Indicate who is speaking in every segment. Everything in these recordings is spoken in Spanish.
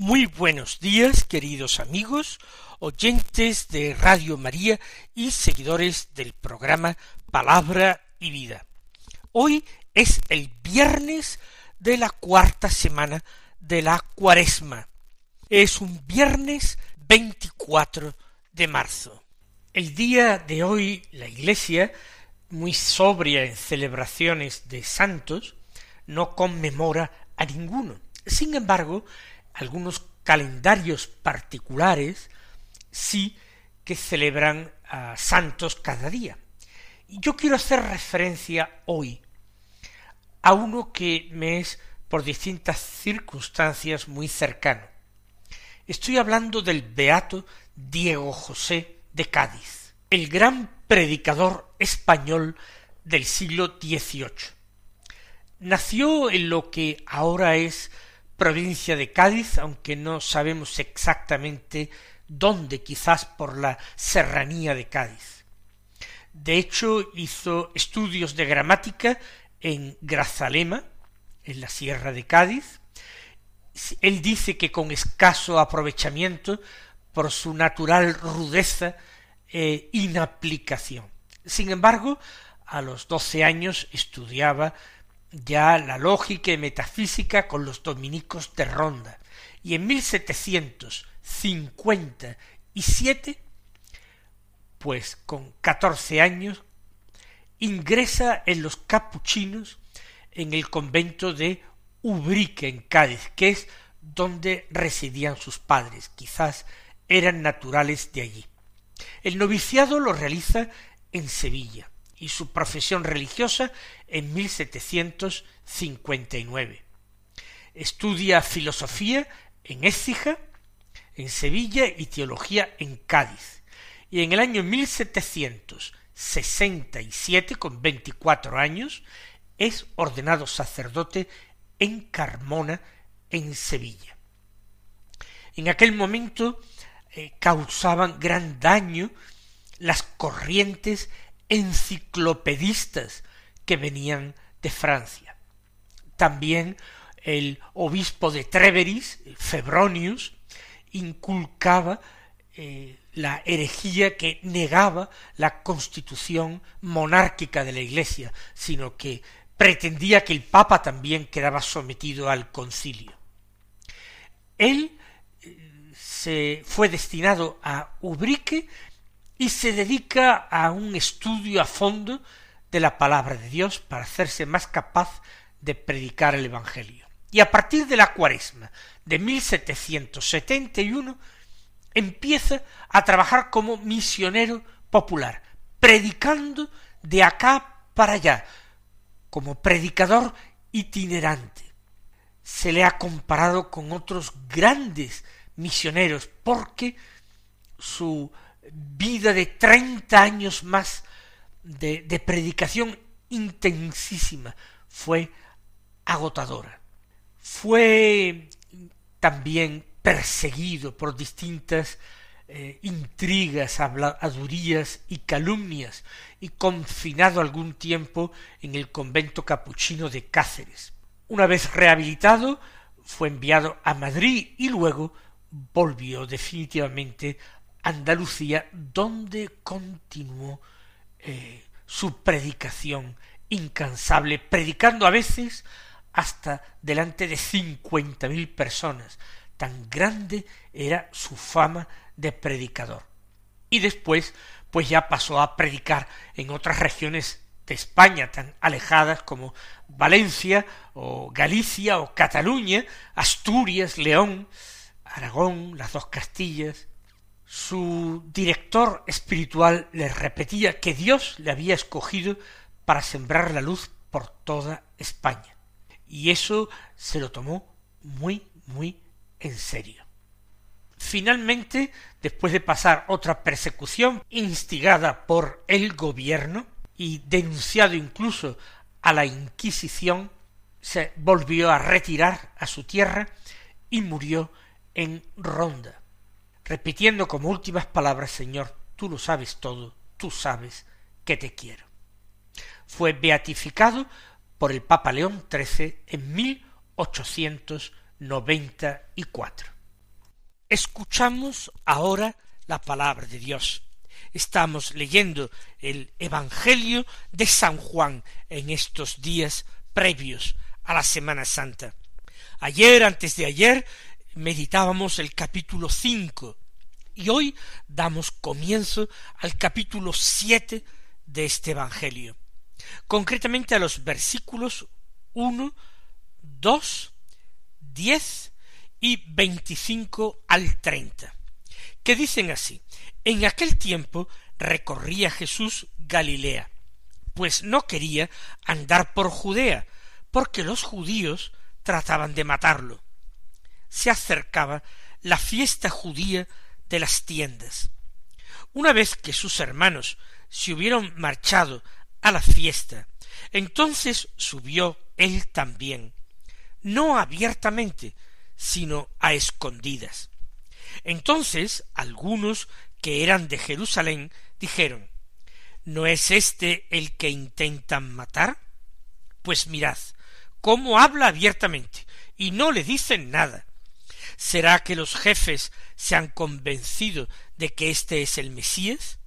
Speaker 1: Muy buenos días, queridos amigos, oyentes de Radio María y seguidores del programa Palabra y Vida. Hoy es el viernes de la cuarta semana de la cuaresma. Es un viernes 24 de marzo. El día de hoy la Iglesia, muy sobria en celebraciones de santos, no conmemora a ninguno. Sin embargo, algunos calendarios particulares sí que celebran a santos cada día. Y yo quiero hacer referencia hoy a uno que me es por distintas circunstancias muy cercano. Estoy hablando del beato Diego José de Cádiz, el gran predicador español del siglo XVIII. Nació en lo que ahora es provincia de Cádiz, aunque no sabemos exactamente dónde, quizás por la serranía de Cádiz. De hecho, hizo estudios de gramática en Grazalema, en la sierra de Cádiz. Él dice que con escaso aprovechamiento por su natural rudeza e inaplicación. Sin embargo, a los doce años estudiaba ya la lógica y metafísica con los dominicos de Ronda, y en mil setecientos cincuenta y siete, pues con catorce años, ingresa en los capuchinos en el convento de Ubrique en Cádiz, que es donde residían sus padres, quizás eran naturales de allí. El noviciado lo realiza en Sevilla y su profesión religiosa en 1759. Estudia filosofía en Écija, en Sevilla y teología en Cádiz. Y en el año 1767, con veinticuatro años, es ordenado sacerdote en Carmona, en Sevilla. En aquel momento eh, causaban gran daño las corrientes enciclopedistas que venían de Francia. También el obispo de Treveris, Febronius, inculcaba eh, la herejía que negaba la constitución monárquica de la Iglesia, sino que pretendía que el Papa también quedaba sometido al concilio. Él eh, se fue destinado a Ubrique y se dedica a un estudio a fondo de la palabra de Dios para hacerse más capaz de predicar el Evangelio. Y a partir de la cuaresma de 1771 empieza a trabajar como misionero popular, predicando de acá para allá, como predicador itinerante. Se le ha comparado con otros grandes misioneros porque su vida de treinta años más de, de predicación intensísima fue agotadora. Fue también perseguido por distintas eh, intrigas, habladurías y calumnias, y confinado algún tiempo en el convento capuchino de Cáceres. Una vez rehabilitado, fue enviado a Madrid y luego volvió definitivamente Andalucía, donde continuó eh, su predicación incansable, predicando a veces hasta delante de cincuenta mil personas. Tan grande era su fama de predicador. Y después, pues ya pasó a predicar en otras regiones de España tan alejadas como Valencia o Galicia o Cataluña, Asturias, León, Aragón, las dos Castillas, su director espiritual le repetía que Dios le había escogido para sembrar la luz por toda España. Y eso se lo tomó muy, muy en serio. finalmente, después de pasar otra persecución instigada por el gobierno y denunciado incluso a la Inquisición, se volvió a retirar a su tierra y murió en Ronda, repitiendo como últimas palabras, Señor, tú lo sabes todo, tú sabes que te quiero. Fue beatificado por el Papa León XIII en 1894. Escuchamos ahora la palabra de Dios. Estamos leyendo el Evangelio de San Juan en estos días previos a la Semana Santa. Ayer, antes de ayer, meditábamos el capítulo cinco. Y hoy damos comienzo al capítulo siete de este Evangelio, concretamente a los versículos uno, dos, diez y veinticinco al treinta, que dicen así. En aquel tiempo recorría Jesús Galilea, pues no quería andar por Judea, porque los judíos trataban de matarlo. Se acercaba la fiesta judía de las tiendas. Una vez que sus hermanos se hubieron marchado a la fiesta, entonces subió él también, no abiertamente, sino a escondidas. Entonces algunos que eran de Jerusalén dijeron ¿No es este el que intentan matar? Pues mirad, cómo habla abiertamente, y no le dicen nada. ¿Será que los jefes se han convencido de que éste es el Mesías?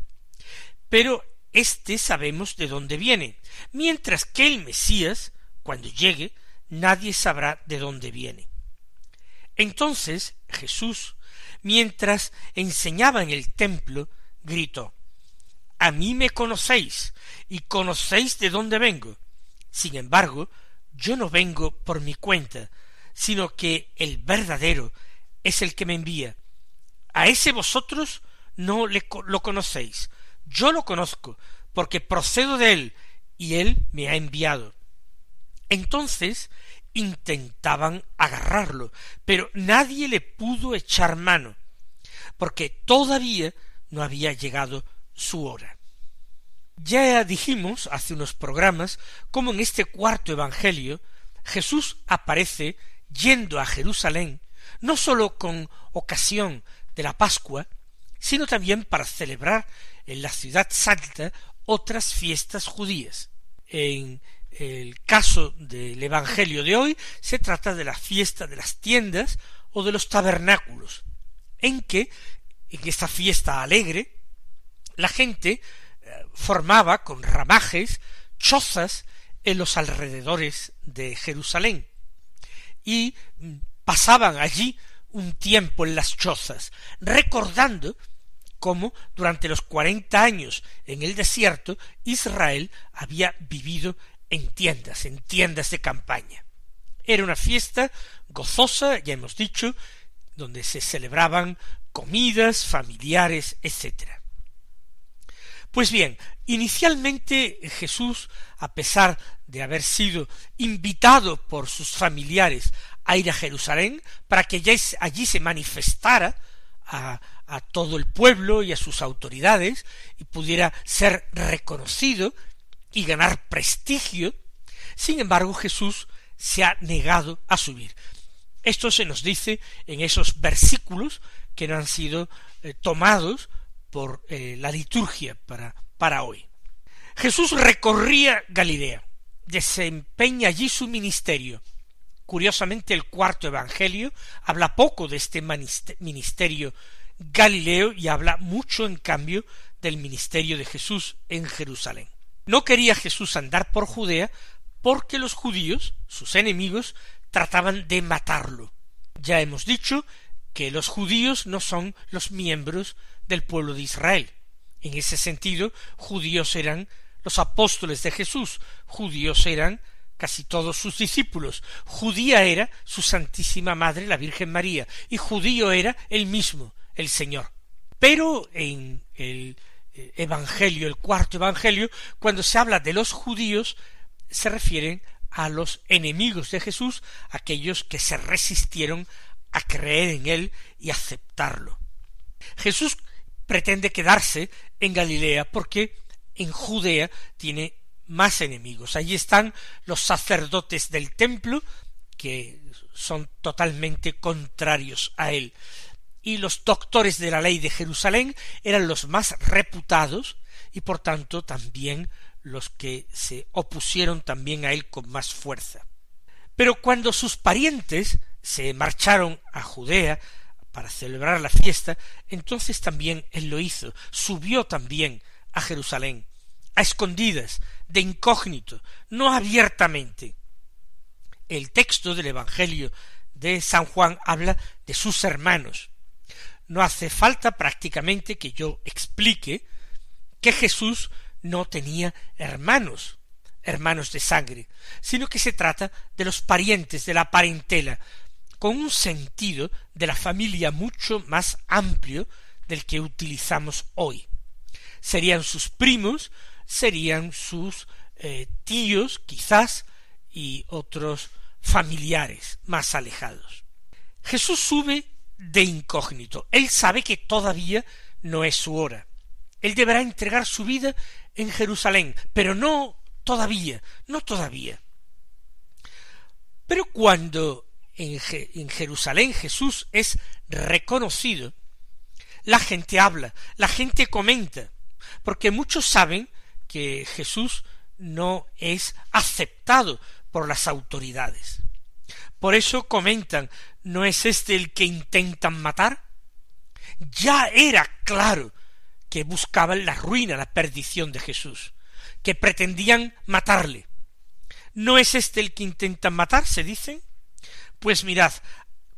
Speaker 1: Pero éste sabemos de dónde viene, mientras que el Mesías, cuando llegue, nadie sabrá de dónde viene. Entonces Jesús, mientras enseñaba en el templo, gritó A mí me conocéis, y conocéis de dónde vengo. Sin embargo, yo no vengo por mi cuenta, sino que el verdadero es el que me envía. A ese vosotros no le, lo conocéis. Yo lo conozco, porque procedo de él, y él me ha enviado. Entonces intentaban agarrarlo, pero nadie le pudo echar mano, porque todavía no había llegado su hora. Ya dijimos hace unos programas cómo en este cuarto Evangelio Jesús aparece yendo a Jerusalén no sólo con ocasión de la Pascua, sino también para celebrar en la ciudad santa otras fiestas judías. En el caso del Evangelio de hoy se trata de la fiesta de las tiendas o de los tabernáculos, en que, en esta fiesta alegre, la gente eh, formaba con ramajes chozas en los alrededores de Jerusalén y pasaban allí un tiempo en las chozas, recordando cómo durante los cuarenta años en el desierto Israel había vivido en tiendas, en tiendas de campaña. Era una fiesta gozosa, ya hemos dicho, donde se celebraban comidas familiares, etc. Pues bien, inicialmente Jesús, a pesar de haber sido invitado por sus familiares a ir a Jerusalén, para que allí se manifestara a, todo el pueblo y a sus autoridades, y pudiera ser reconocido y ganar prestigio, sin embargo Jesús se ha negado a subir. Esto se nos dice en esos versículos que no han sido eh, tomados por eh, la liturgia para, para hoy. Jesús recorría Galilea, desempeña allí su ministerio. Curiosamente el cuarto Evangelio habla poco de este ministerio galileo y habla mucho en cambio del ministerio de Jesús en Jerusalén. No quería Jesús andar por Judea porque los judíos, sus enemigos, trataban de matarlo. Ya hemos dicho que los judíos no son los miembros del pueblo de Israel. En ese sentido, judíos eran los apóstoles de Jesús, judíos eran casi todos sus discípulos, judía era su Santísima Madre, la Virgen María, y judío era el mismo, el Señor. Pero en el eh, evangelio, el cuarto evangelio, cuando se habla de los judíos, se refieren a los enemigos de Jesús, aquellos que se resistieron a creer en él y aceptarlo. Jesús pretende quedarse en Galilea porque en Judea tiene más enemigos. Allí están los sacerdotes del templo, que son totalmente contrarios a él. Y los doctores de la ley de Jerusalén eran los más reputados y por tanto también los que se opusieron también a él con más fuerza. Pero cuando sus parientes se marcharon a Judea para celebrar la fiesta, entonces también él lo hizo, subió también a Jerusalén, a escondidas, de incógnito, no abiertamente. El texto del Evangelio de San Juan habla de sus hermanos. No hace falta prácticamente que yo explique que Jesús no tenía hermanos, hermanos de sangre, sino que se trata de los parientes de la parentela, con un sentido de la familia mucho más amplio del que utilizamos hoy. Serían sus primos, serían sus eh, tíos, quizás, y otros familiares más alejados. Jesús sube de incógnito. Él sabe que todavía no es su hora. Él deberá entregar su vida en Jerusalén, pero no todavía, no todavía. Pero cuando en, en, Jerusalén Jesús es reconocido, la gente habla, la gente comenta, porque muchos saben que Jesús no es aceptado por las autoridades. Por eso comentan, ¿no es este el que intentan matar? Ya era claro que buscaban la ruina, la perdición de Jesús, que pretendían matarle. ¿No es este el que intentan matar? se dicen. Pues mirad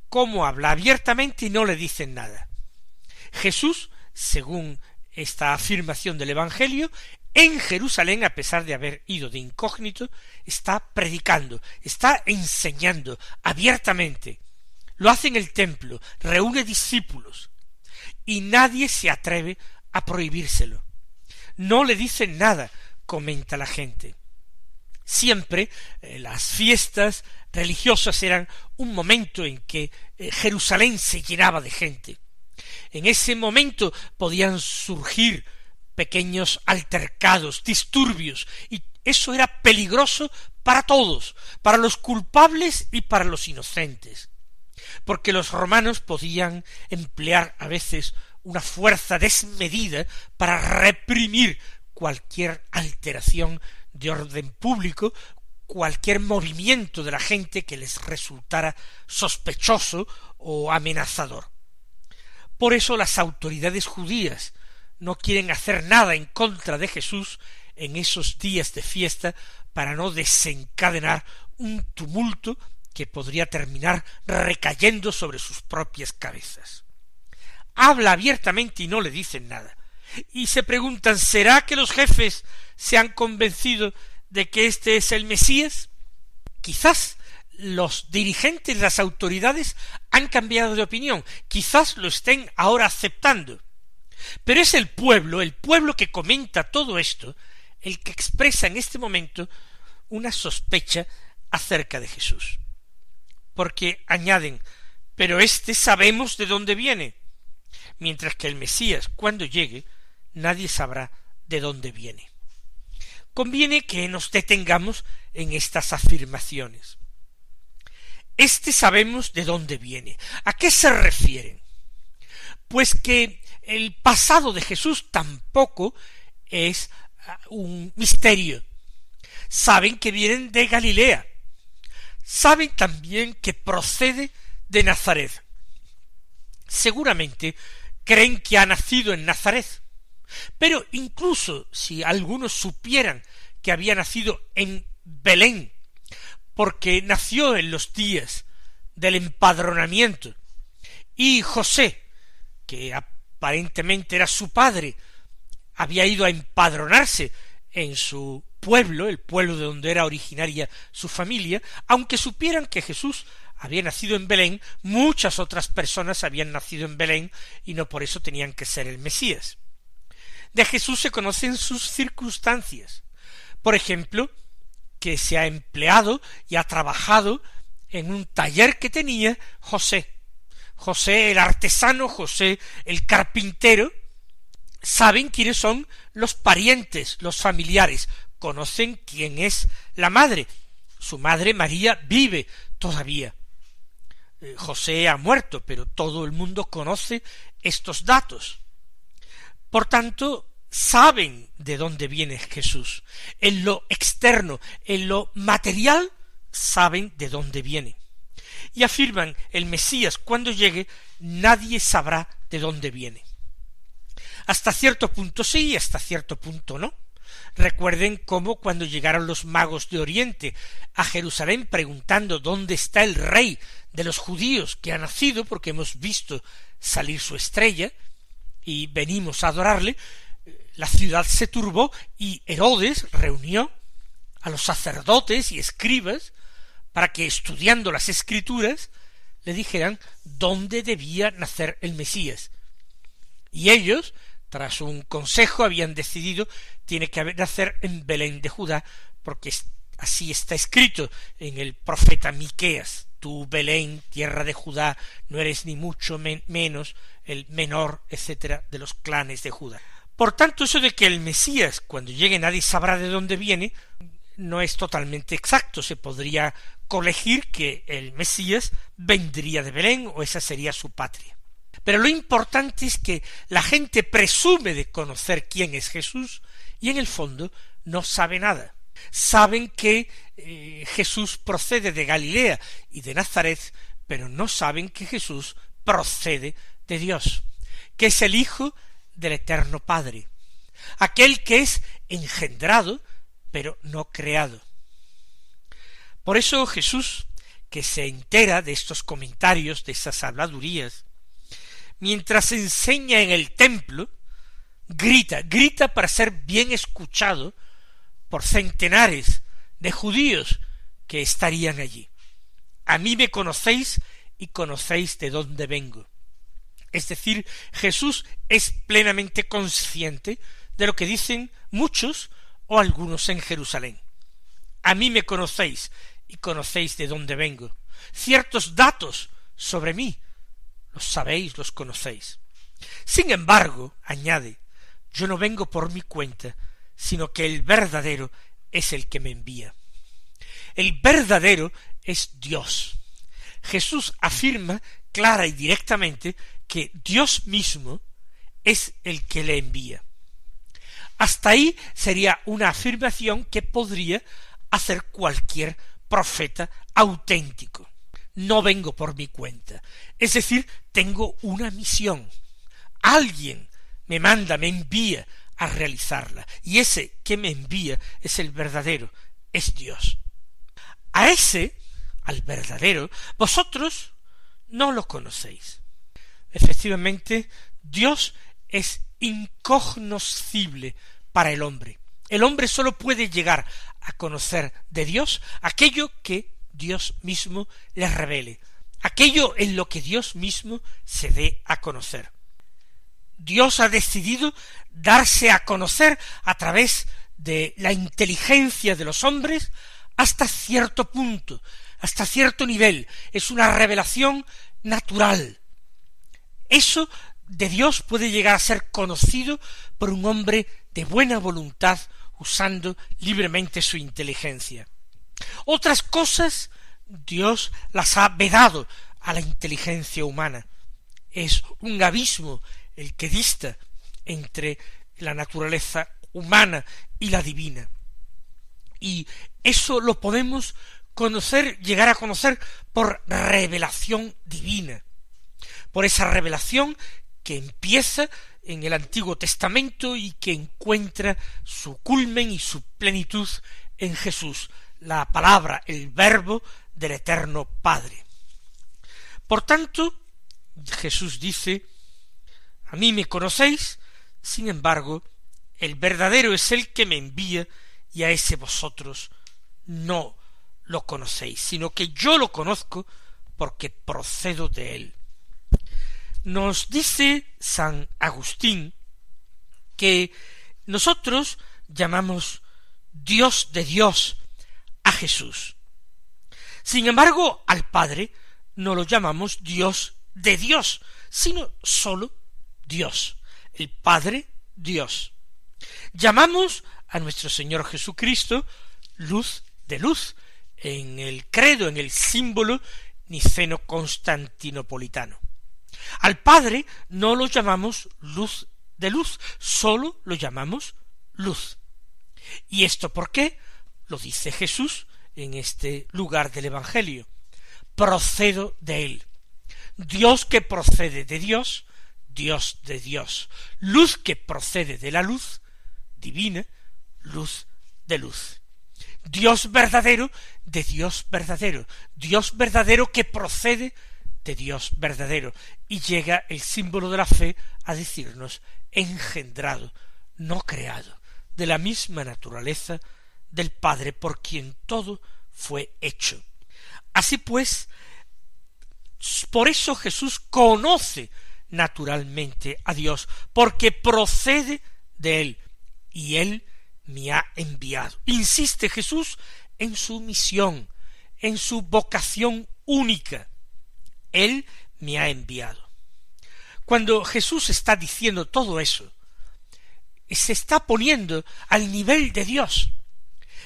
Speaker 1: cómo habla abiertamente y no le dicen nada. Jesús, según esta afirmación del Evangelio, en Jerusalén, a pesar de haber ido de incógnito, está predicando, está enseñando abiertamente. Lo hace en el templo, reúne discípulos, y nadie se atreve a prohibírselo. No le dicen nada, comenta la gente. Siempre eh, las fiestas religiosas eran un momento en que eh, Jerusalén se llenaba de gente. En ese momento podían surgir pequeños altercados, disturbios, y eso era peligroso para todos, para los culpables y para los inocentes, porque los romanos podían emplear a veces una fuerza desmedida para reprimir cualquier alteración de orden público, cualquier movimiento de la gente que les resultara sospechoso o amenazador. Por eso las autoridades judías no quieren hacer nada en contra de Jesús en esos días de fiesta para no desencadenar un tumulto que podría terminar recayendo sobre sus propias cabezas habla abiertamente y no le dicen nada. Y se preguntan ¿será que los jefes se han convencido de que este es el Mesías? Quizás los dirigentes, las autoridades han cambiado de opinión, quizás lo estén ahora aceptando. Pero es el pueblo, el pueblo que comenta todo esto, el que expresa en este momento una sospecha acerca de Jesús. Porque añaden, pero éste sabemos de dónde viene mientras que el Mesías, cuando llegue, nadie sabrá de dónde viene. Conviene que nos detengamos en estas afirmaciones. Este sabemos de dónde viene. ¿A qué se refieren? Pues que el pasado de Jesús tampoco es ah, un misterio. Saben que vienen de Galilea. Saben también que procede de Nazaret. Seguramente creen que ha nacido en Nazaret. Pero incluso si algunos supieran que había nacido en Belén, porque nació en los días del empadronamiento, y José, que aparentemente era su padre, había ido a empadronarse en su pueblo, el pueblo de donde era originaria su familia, aunque supieran que Jesús había nacido en Belén, muchas otras personas habían nacido en Belén y no por eso tenían que ser el Mesías. De Jesús se conocen sus circunstancias. Por ejemplo, que se ha empleado y ha trabajado en un taller que tenía José, José el artesano, José el carpintero, saben quiénes son los parientes, los familiares, conocen quién es la madre. Su madre María vive todavía. Eh, José ha muerto, pero todo el mundo conoce estos datos. Por tanto, saben de dónde viene Jesús. En lo externo, en lo material, saben de dónde viene. Y afirman, el Mesías cuando llegue, nadie sabrá de dónde viene. Hasta cierto punto sí, hasta cierto punto no. Recuerden cómo cuando llegaron los magos de Oriente a Jerusalén preguntando dónde está el rey de los judíos que ha nacido, porque hemos visto salir su estrella y venimos a adorarle, la ciudad se turbó y Herodes reunió a los sacerdotes y escribas para que estudiando las escrituras le dijeran dónde debía nacer el Mesías. Y ellos, tras un consejo, habían decidido tiene que nacer en Belén de Judá, porque así está escrito en el profeta Miqueas. Tú, Belén, tierra de Judá, no eres ni mucho menos el menor, etcétera, de los clanes de Judá. Por tanto, eso de que el Mesías, cuando llegue nadie sabrá de dónde viene, no es totalmente exacto. Se podría colegir que el Mesías vendría de Belén o esa sería su patria. Pero lo importante es que la gente presume de conocer quién es Jesús y en el fondo no sabe nada. Saben que eh, Jesús procede de Galilea y de Nazaret, pero no saben que Jesús procede de Dios, que es el Hijo del Eterno Padre, aquel que es engendrado, pero no creado. Por eso Jesús, que se entera de estos comentarios, de esas habladurías, mientras enseña en el templo, grita, grita para ser bien escuchado por centenares de judíos que estarían allí. A mí me conocéis y conocéis de dónde vengo. Es decir, Jesús es plenamente consciente de lo que dicen muchos o algunos en Jerusalén. A mí me conocéis y conocéis de dónde vengo. Ciertos datos sobre mí los sabéis, los conocéis. Sin embargo, añade, yo no vengo por mi cuenta, sino que el verdadero es el que me envía. El verdadero es Dios. Jesús afirma clara y directamente que Dios mismo es el que le envía. Hasta ahí sería una afirmación que podría hacer cualquier profeta auténtico. No vengo por mi cuenta. Es decir, tengo una misión. Alguien me manda, me envía a realizarla. Y ese que me envía es el verdadero, es Dios. A ese, al verdadero, vosotros no lo conocéis. Efectivamente, Dios es incognoscible para el hombre. El hombre sólo puede llegar a conocer de Dios aquello que Dios mismo le revele, aquello en lo que Dios mismo se dé a conocer. Dios ha decidido darse a conocer a través de la inteligencia de los hombres hasta cierto punto, hasta cierto nivel. Es una revelación natural, eso de Dios puede llegar a ser conocido por un hombre de buena voluntad usando libremente su inteligencia. Otras cosas Dios las ha vedado a la inteligencia humana. Es un abismo el que dista entre la naturaleza humana y la divina. Y eso lo podemos conocer, llegar a conocer por revelación divina por esa revelación que empieza en el Antiguo Testamento y que encuentra su culmen y su plenitud en Jesús, la palabra, el verbo del eterno Padre. Por tanto, Jesús dice, a mí me conocéis, sin embargo, el verdadero es el que me envía y a ese vosotros no lo conocéis, sino que yo lo conozco porque procedo de él. Nos dice San Agustín que nosotros llamamos Dios de Dios a Jesús. Sin embargo, al Padre no lo llamamos Dios de Dios, sino sólo Dios, el Padre Dios. Llamamos a nuestro Señor Jesucristo luz de luz, en el credo, en el símbolo niceno constantinopolitano. Al Padre no lo llamamos luz de luz, sólo lo llamamos luz. ¿Y esto por qué? Lo dice Jesús en este lugar del Evangelio. Procedo de él. Dios que procede de Dios, Dios de Dios. Luz que procede de la luz, divina, luz de luz. Dios verdadero de Dios verdadero. Dios verdadero que procede de Dios verdadero. Y llega el símbolo de la fe a decirnos engendrado, no creado, de la misma naturaleza del Padre por quien todo fue hecho. Así pues, por eso Jesús conoce naturalmente a Dios, porque procede de él, y él me ha enviado. Insiste Jesús en su misión, en su vocación única. Él me ha enviado. Cuando Jesús está diciendo todo eso, se está poniendo al nivel de Dios,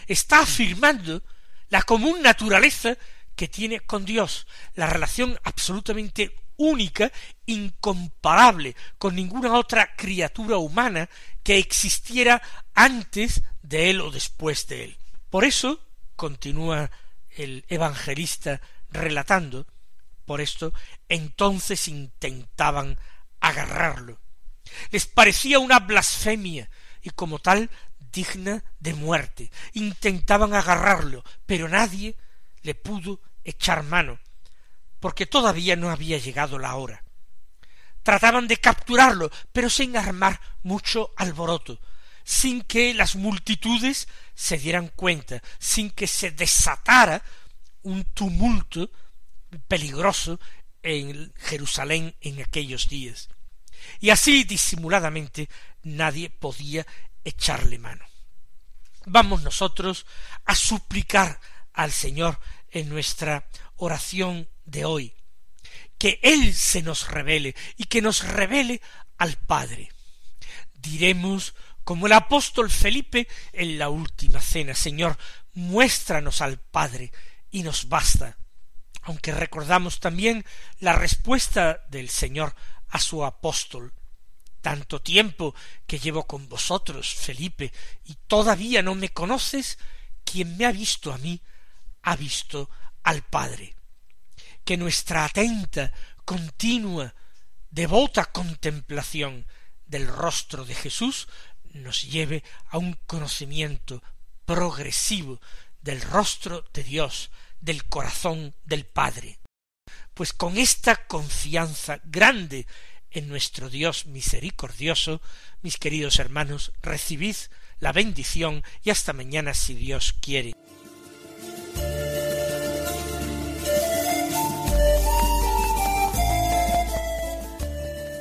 Speaker 1: está afirmando la común naturaleza que tiene con Dios, la relación absolutamente única, incomparable con ninguna otra criatura humana que existiera antes de él o después de él. Por eso, continúa el evangelista relatando, por esto entonces intentaban agarrarlo. Les parecía una blasfemia y como tal digna de muerte. Intentaban agarrarlo, pero nadie le pudo echar mano, porque todavía no había llegado la hora. Trataban de capturarlo, pero sin armar mucho alboroto, sin que las multitudes se dieran cuenta, sin que se desatara un tumulto peligroso en Jerusalén en aquellos días. Y así disimuladamente nadie podía echarle mano. Vamos nosotros a suplicar al Señor en nuestra oración de hoy, que Él se nos revele y que nos revele al Padre. Diremos como el apóstol Felipe en la última cena, Señor, muéstranos al Padre y nos basta. Aunque recordamos también la respuesta del Señor a su apóstol. Tanto tiempo que llevo con vosotros, Felipe, y todavía no me conoces, quien me ha visto a mí, ha visto al Padre. Que nuestra atenta, continua, devota contemplación del rostro de Jesús nos lleve a un conocimiento progresivo del rostro de Dios, del corazón del Padre. Pues con esta confianza grande en nuestro Dios misericordioso, mis queridos hermanos, recibid la bendición y hasta mañana si Dios quiere.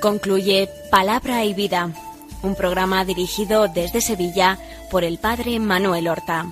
Speaker 2: Concluye Palabra y Vida, un programa dirigido desde Sevilla por el Padre Manuel Horta.